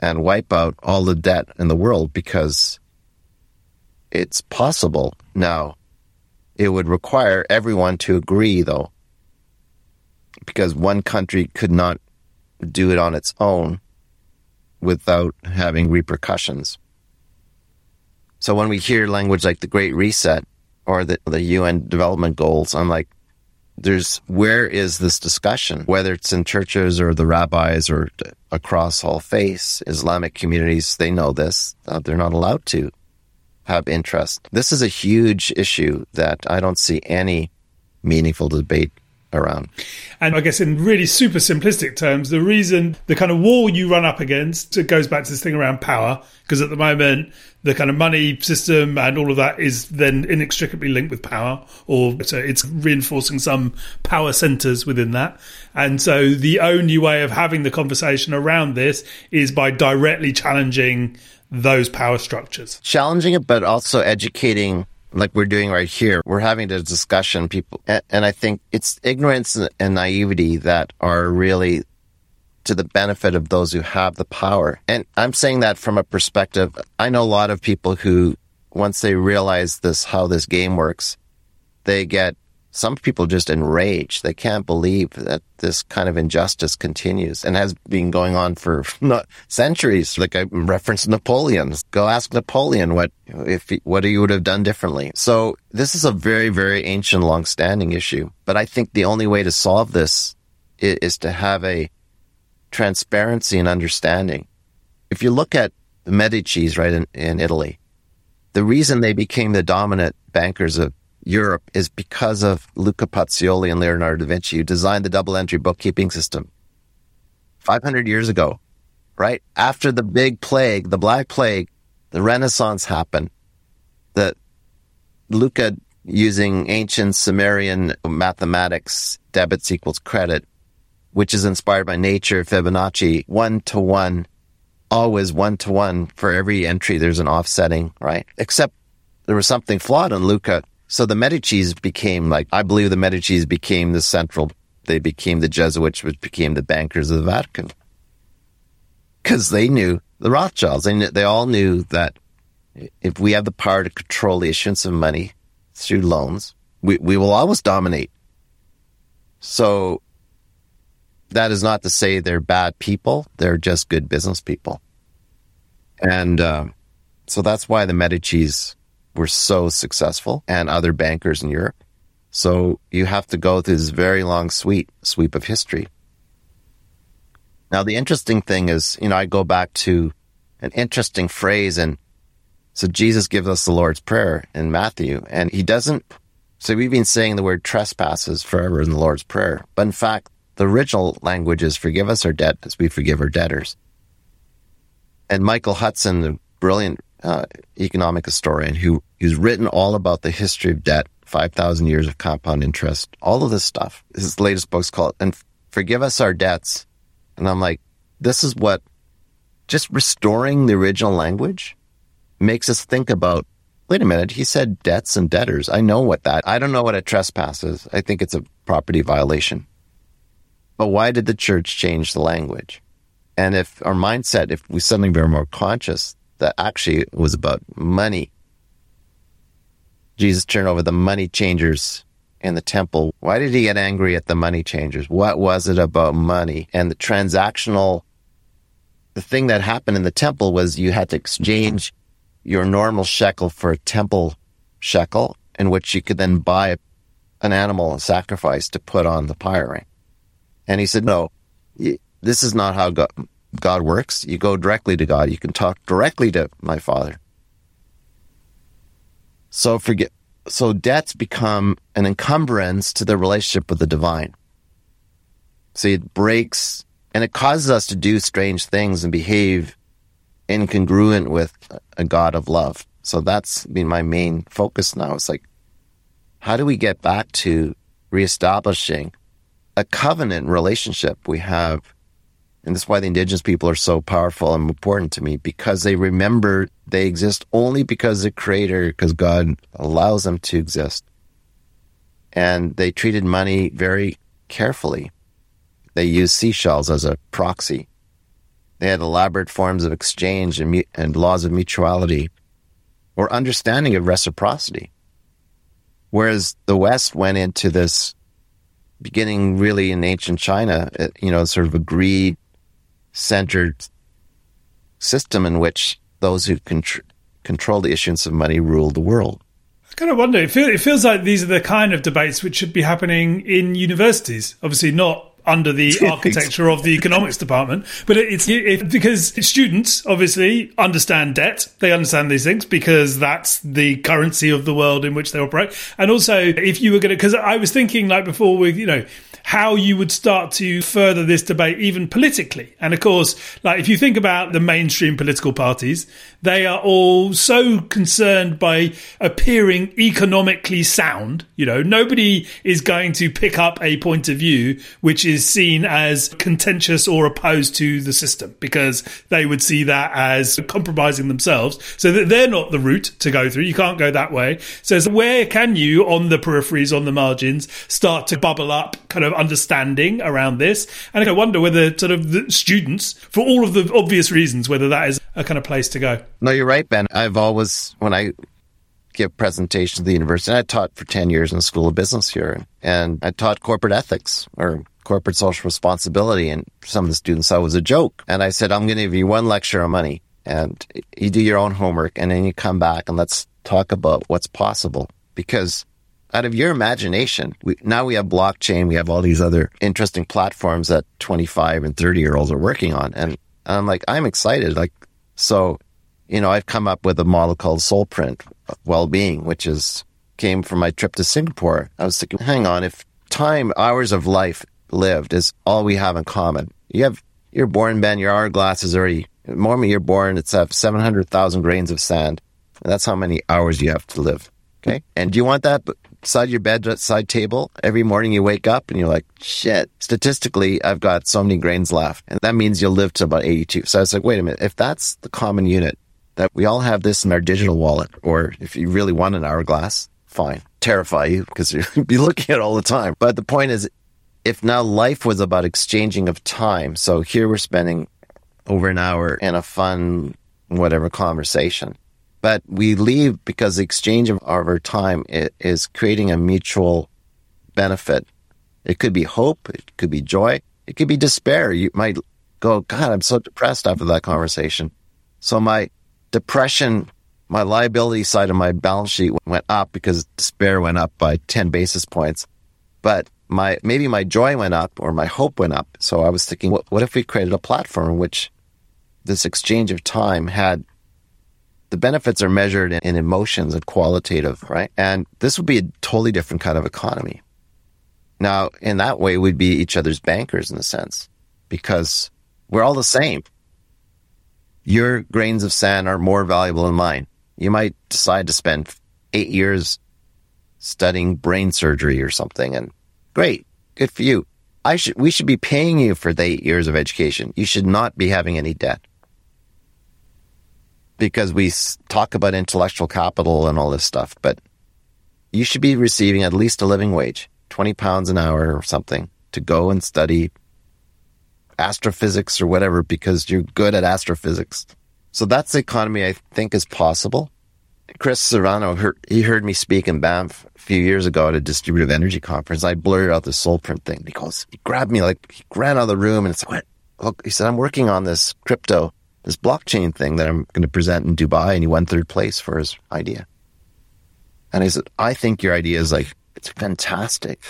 and wipe out all the debt in the world because it's possible now. It would require everyone to agree, though, because one country could not do it on its own without having repercussions. So when we hear language like the Great Reset or the, the UN development goals, I'm like, there's where is this discussion? Whether it's in churches or the rabbis or across all faiths, Islamic communities, they know this. Uh, they're not allowed to have interest. This is a huge issue that I don't see any meaningful debate around.
And I guess in really super simplistic terms, the reason the kind of wall you run up against it goes back to this thing around power, because at the moment the kind of money system and all of that is then inextricably linked with power, or so it's reinforcing some power centers within that. And so the only way of having the conversation around this is by directly challenging those power structures.
Challenging it, but also educating like we're doing right here. We're having a discussion, people, and I think it's ignorance and naivety that are really to the benefit of those who have the power. And I'm saying that from a perspective, I know a lot of people who, once they realize this, how this game works, they get some people just enraged. They can't believe that this kind of injustice continues and has been going on for centuries. Like I referenced Napoleon. Go ask Napoleon what if he, what he would have done differently. So this is a very very ancient, long-standing issue. But I think the only way to solve this is, is to have a transparency and understanding. If you look at the Medici's right in, in Italy, the reason they became the dominant bankers of Europe is because of Luca Pacioli and Leonardo da Vinci, who designed the double entry bookkeeping system 500 years ago, right? After the big plague, the Black Plague, the Renaissance happened. That Luca, using ancient Sumerian mathematics, debits equals credit, which is inspired by nature, Fibonacci, one to one, always one to one for every entry. There's an offsetting, right? Except there was something flawed in Luca so the Medici's became like, I believe the Medici's became the central, they became the Jesuits, which became the bankers of the Vatican. Because they knew, the Rothschilds, they, they all knew that if we have the power to control the issuance of money through loans, we, we will always dominate. So that is not to say they're bad people. They're just good business people. And uh, so that's why the Medici's were so successful and other bankers in Europe. So you have to go through this very long sweep, sweep of history. Now, the interesting thing is, you know, I go back to an interesting phrase and so Jesus gives us the Lord's Prayer in Matthew and he doesn't, so we've been saying the word trespasses forever in the Lord's Prayer. But in fact, the original language is forgive us our debt as we forgive our debtors. And Michael Hudson, the brilliant uh, economic historian who who's written all about the history of debt, five thousand years of compound interest, all of this stuff. His latest book's called "And Forgive Us Our Debts," and I'm like, this is what just restoring the original language makes us think about. Wait a minute, he said debts and debtors. I know what that. I don't know what a trespass is. I think it's a property violation. But why did the church change the language? And if our mindset, if we suddenly were more conscious that actually was about money. Jesus turned over the money changers in the temple. Why did he get angry at the money changers? What was it about money and the transactional? The thing that happened in the temple was you had to exchange your normal shekel for a temple shekel in which you could then buy an animal and sacrifice to put on the pyre ring. And he said, no, this is not how God, God works. You go directly to God. You can talk directly to my father. So forget, so debts become an encumbrance to the relationship with the divine. See, it breaks and it causes us to do strange things and behave incongruent with a God of love. So that's been my main focus now. It's like, how do we get back to reestablishing a covenant relationship we have? And that's why the indigenous people are so powerful and important to me because they remember they exist only because the creator, because God allows them to exist. And they treated money very carefully. They used seashells as a proxy. They had elaborate forms of exchange and, and laws of mutuality or understanding of reciprocity. Whereas the West went into this beginning really in ancient China, uh, you know, sort of a greed centered system in which those who contr- control the issuance of money rule the world.
I kind of wonder. It, feel, it feels like these are the kind of debates which should be happening in universities. Obviously, not under the architecture of the economics department. But it's it, because students obviously understand debt. They understand these things because that's the currency of the world in which they operate. And also, if you were going to, because I was thinking like before with, you know, how you would start to further this debate even politically. And of course, like if you think about the mainstream political parties, they are all so concerned by appearing economically sound. You know, nobody is going to pick up a point of view which is seen as contentious or opposed to the system because they would see that as compromising themselves. So that they're not the route to go through. You can't go that way. So where can you on the peripheries, on the margins, start to bubble up kind of understanding around this? And I wonder whether sort of the students, for all of the obvious reasons, whether that is a kind of place to go.
No, you're right, Ben. I've always, when I give presentations at the university, I taught for 10 years in the School of Business here, and I taught corporate ethics or corporate social responsibility. And some of the students thought it was a joke. And I said, I'm going to give you one lecture on money and you do your own homework and then you come back and let's talk about what's possible. Because out of your imagination, we, now we have blockchain, we have all these other interesting platforms that 25 and 30 year olds are working on. And I'm like, I'm excited. Like, so, you know, I've come up with a model called Soul Print Well-being, which is came from my trip to Singapore. I was thinking, hang on, if time, hours of life lived is all we have in common. You have, you're born, Ben, your hourglass is already, the moment you're born, it's uh, have 700,000 grains of sand. And that's how many hours you have to live. Okay. And do you want that beside your bedside uh, table? Every morning you wake up and you're like, shit, statistically, I've got so many grains left. And that means you'll live to about 82. So I was like, wait a minute. If that's the common unit, that we all have this in our digital wallet, or if you really want an hourglass, fine. Terrify you because you'll be looking at it all the time. But the point is, if now life was about exchanging of time, so here we're spending over an hour in a fun, whatever conversation, but we leave because the exchange of our time is creating a mutual benefit. It could be hope. It could be joy. It could be despair. You might go, God, I'm so depressed after that conversation. So my depression, my liability side of my balance sheet went up because despair went up by 10 basis points. But my maybe my joy went up or my hope went up. So I was thinking, what, what if we created a platform in which this exchange of time had the benefits are measured in, in emotions and qualitative, right? And this would be a totally different kind of economy. Now, in that way, we'd be each other's bankers in a sense because we're all the same. Your grains of sand are more valuable than mine. You might decide to spend eight years studying brain surgery or something and Great. Good for you. I should, we should be paying you for the eight years of education. You should not be having any debt. Because we talk about intellectual capital and all this stuff, but you should be receiving at least a living wage, 20 pounds an hour or something to go and study astrophysics or whatever because you're good at astrophysics. So that's the economy I think is possible. Chris Serrano, he heard me speak in Banff a few years ago at a distributed energy conference. I blurted out the soul print thing. He goes, he grabbed me like, he ran out of the room and it's like? Look, he said, I'm working on this crypto, this blockchain thing that I'm going to present in Dubai. And he won third place for his idea. And I said, I think your idea is like, it's fantastic.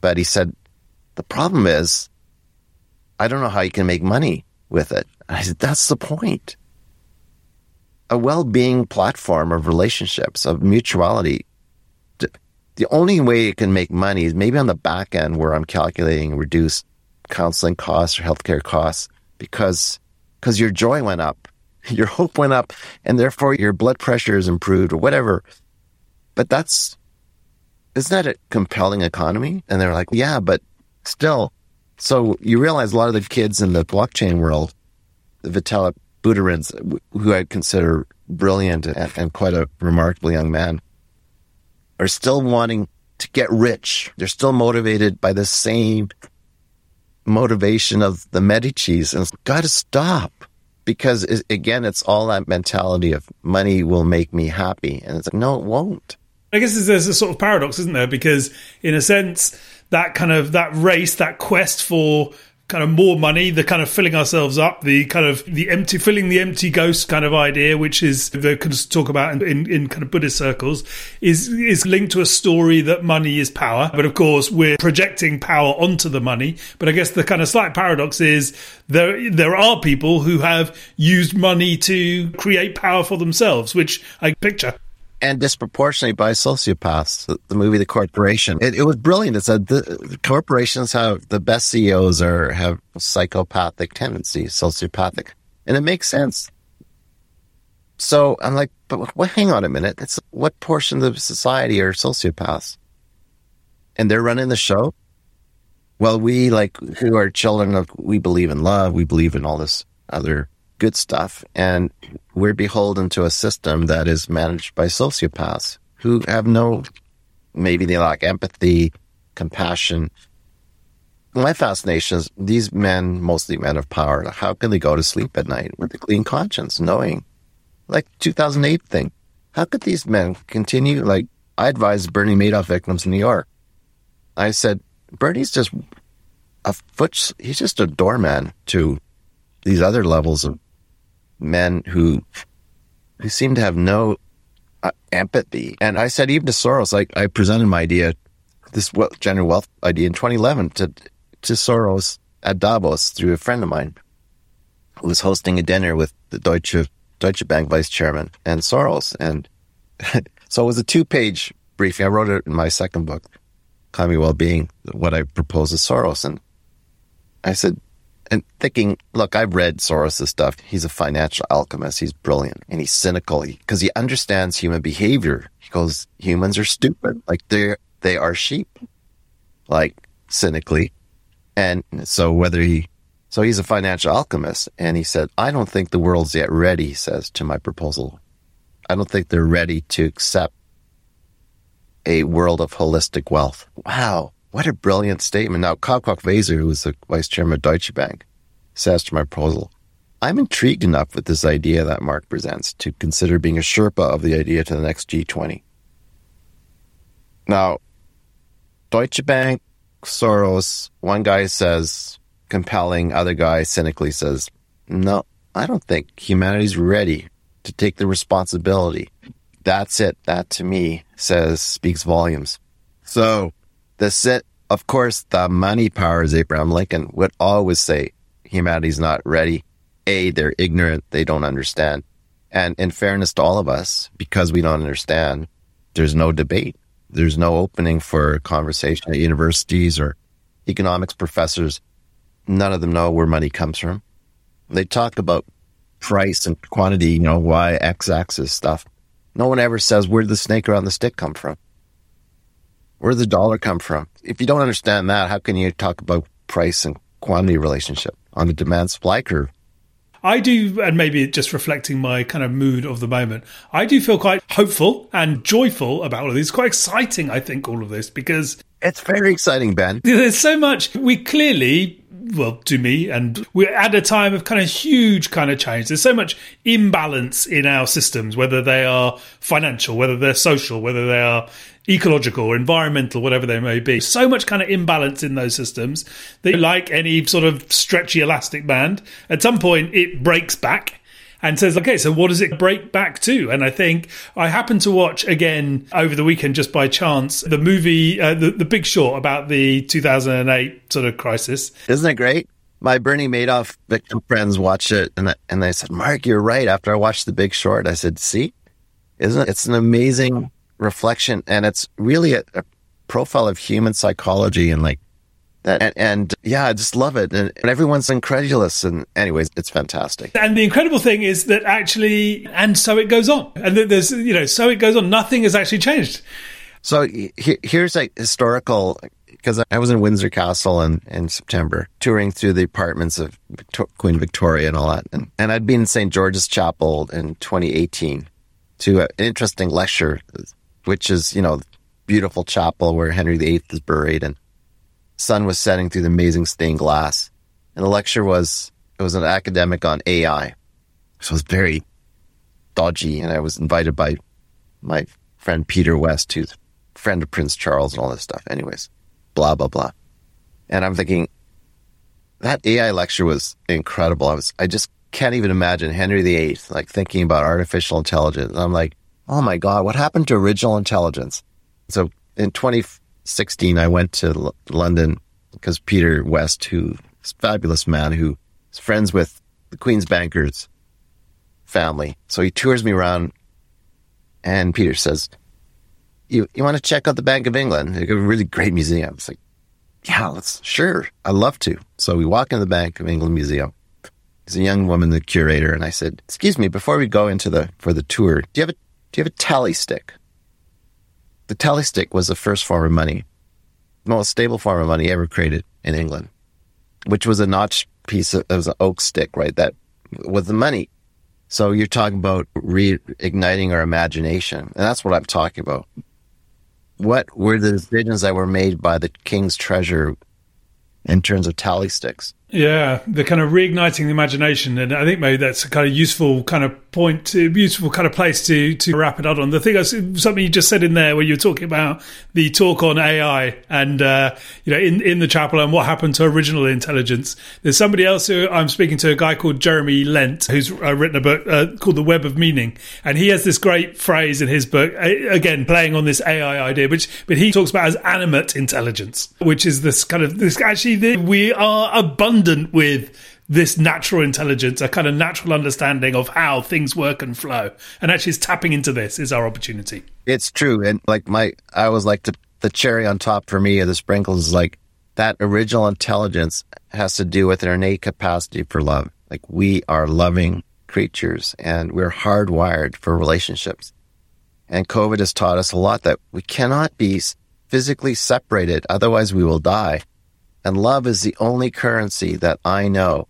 But he said, the problem is, I don't know how you can make money with it. And I said, that's the point a well-being platform of relationships of mutuality. The only way it can make money is maybe on the back end where i'm calculating reduced counseling costs or healthcare costs because because your joy went up your hope went up and therefore your blood pressure is improved or whatever. But that's isn't that a compelling economy? And they're like yeah but still. So you realize a lot of the kids in the blockchain world the vitalik Buterin, who I consider brilliant and, and quite a remarkable young man, are still wanting to get rich. They're still motivated by the same motivation of the Medici's, and it's got to stop because it, again, it's all that mentality of money will make me happy, and it's like no, it won't.
I guess there's a sort of paradox, isn't there? Because in a sense, that kind of that race, that quest for kind of more money, the kind of filling ourselves up, the kind of the empty, filling the empty ghost kind of idea, which is the kind of talk about in, in kind of Buddhist circles, is is linked to a story that money is power. But of course, we're projecting power onto the money. But I guess the kind of slight paradox is there there are people who have used money to create power for themselves, which I picture
and disproportionately by sociopaths. The, movie The Corporation. It, it, was brilliant. It said the, the, corporations have the best CEOs are have psychopathic tendencies, sociopathic, and it makes sense. So I'm like, but hang on a minute. It's what portion of society are sociopaths, and they're running the show. Well, we like who are children of we believe in love, we believe in all this other good stuff. And we're beholden to a system that is managed by sociopaths who have no, maybe they lack empathy, compassion. My fascination is these men, mostly men of power, how can they go to sleep at night with a clean conscience, knowing, like 2008 thing, how could these men continue? Like, I advised Bernie Madoff victims in New York. I said, Bernie's just a foot, he's just a doorman to these other levels of men who who seem to have no uh, empathy. And I said even to Soros, like I presented my idea, this genuine wealth idea in 2011 to to Soros at Davos through a friend of mine who was hosting a dinner with the Deutsche Deutsche Bank vice chairman and Soros. And so it was a two page briefing. I wrote it in my second book, Economy Well-Being, what I proposed to Soros. And I said, and thinking, look, I've read Soros' stuff. He's a financial alchemist. He's brilliant and he's cynical because he, he understands human behavior. He goes, humans are stupid. Like they're, they are sheep, like cynically. And so whether he, so he's a financial alchemist. And he said, I don't think the world's yet ready, he says to my proposal. I don't think they're ready to accept a world of holistic wealth. Wow. What a brilliant statement. Now, Caio Koch-Weser, who is the vice chairman of Deutsche Bank, says to my proposal, I'm intrigued enough with this idea that Mark presents to consider being a Sherpa of the idea to the next G20. Now, Deutsche Bank, Soros, one guy says compelling, other guy cynically says, no, I don't think humanity's ready to take the responsibility. That's it. That to me says speaks volumes. So the set, of course, the money powers Abraham Lincoln would always say humanity's not ready. A, they're ignorant. They don't understand. And in fairness to all of us, because we don't understand, there's no debate. There's no opening for conversation at universities or economics professors. None of them know where money comes from. They talk about price and quantity, you know, y x axis stuff. No one ever says where did the snake around the stick come from? Where does the dollar come from? If you don't understand that, how can you talk about price and quantity relationship on the demand supply curve?
I do, and maybe just reflecting my kind of mood of the moment, I do feel quite hopeful and joyful about all of this. Quite exciting, I think, all of this, because
it's very exciting, Ben.
There's so much. We clearly well, to me, and we're at a time of kind of huge kind of change. There's so much imbalance in our systems, whether they are financial, whether they're social, whether they are ecological or environmental, whatever they may be. So much kind of imbalance in those systems that, like any sort of stretchy elastic band, at some point it breaks back and says, okay, so what does it break back to? And I think I happened to watch again over the weekend just by chance the movie, uh, the, the Big Short about the 2008 sort of crisis.
Isn't it great? My Bernie Madoff victim friends watched it and, and they said, Mark, you're right. After I watched The Big Short, I said, see, isn't it? It's an amazing reflection and it's really a, a profile of human psychology and like and, and, yeah, I just love it. And, and, everyone's incredulous. And anyways, it's fantastic.
And the incredible thing is that actually, and so it goes on. And there's, you know, so it goes on. Nothing has actually changed.
So he, here's a historical, because I was in Windsor Castle in, in September, touring through the apartments of Victor- Queen Victoria and all that. And, and I'd been in St. George's Chapel in 2018 to an interesting lecture, which is, you know, beautiful chapel where Henry VIII is buried. And sun was setting through the amazing stained glass. And the lecture was, it was an academic on AI. So it was very dodgy. And I was invited by my friend Peter West, who's friend of Prince Charles and all this stuff. Anyways, blah, blah, blah. And I'm thinking, that AI lecture was incredible. I was, I just can't even imagine Henry VIII, like thinking about artificial intelligence. I'm like, oh my God, what happened to original intelligence? So in 2016, I went to L- London because Peter West, who is a fabulous man who is friends with the Queen's bankers family. So he tours me around and Peter says, you, you want to check out the Bank of England? It's a really great museum. It's like, yeah, let's, sure. I'd love to. So we walk into the Bank of England Museum. There's a young woman, the curator, and I said, excuse me, before we go into the, for the tour, do you have a, do you have a tally stick? The tally stick was the first form of money, the most stable form of money ever created in England, which was a notch piece of, it was an oak stick, right? That was the money. So you're talking about reigniting our imagination. And that's what I'm talking about. What were the decisions that were made by the king's treasure in terms of tally sticks?
Yeah, the kind of reigniting the imagination, and I think maybe that's a kind of useful kind of point, to, useful kind of place to to wrap it up on. The thing, something you just said in there, where you're talking about the talk on AI, and uh, you know, in in the chapel, and what happened to original intelligence. There's somebody else who I'm speaking to, a guy called Jeremy Lent, who's uh, written a book uh, called The Web of Meaning, and he has this great phrase in his book, again playing on this AI idea, which but he talks about as animate intelligence, which is this kind of this actually the, we are abundant abundant with this natural intelligence, a kind of natural understanding of how things work and flow. And actually, it's tapping into this is our opportunity.
It's true. And like my, I was like the, the cherry on top for me of the sprinkles is like that original intelligence has to do with an innate capacity for love. Like we are loving creatures and we're hardwired for relationships. And COVID has taught us a lot that we cannot be physically separated. Otherwise we will die. And love is the only currency that I know.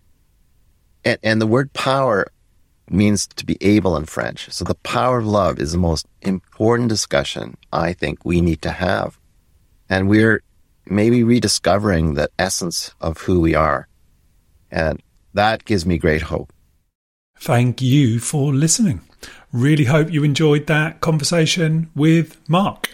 And, and the word power means to be able in French. So the power of love is the most important discussion I think we need to have. And we're maybe rediscovering the essence of who we are. And that gives me great hope.
Thank you for listening. Really hope you enjoyed that conversation with Mark.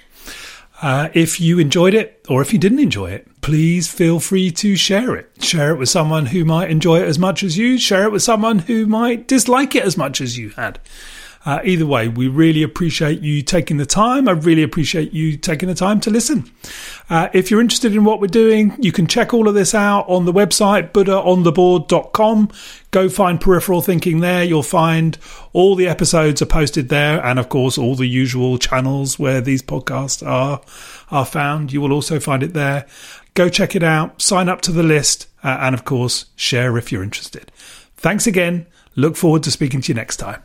Uh, if you enjoyed it or if you didn't enjoy it, please feel free to share it. Share it with someone who might enjoy it as much as you. Share it with someone who might dislike it as much as you had. Uh, either way, we really appreciate you taking the time. I really appreciate you taking the time to listen. Uh, if you're interested in what we're doing, you can check all of this out on the website, buddhaontheboard.com. Go find peripheral thinking there. You'll find all the episodes are posted there. And of course, all the usual channels where these podcasts are, are found. You will also find it there. Go check it out, sign up to the list, uh, and of course, share if you're interested. Thanks again. Look forward to speaking to you next time.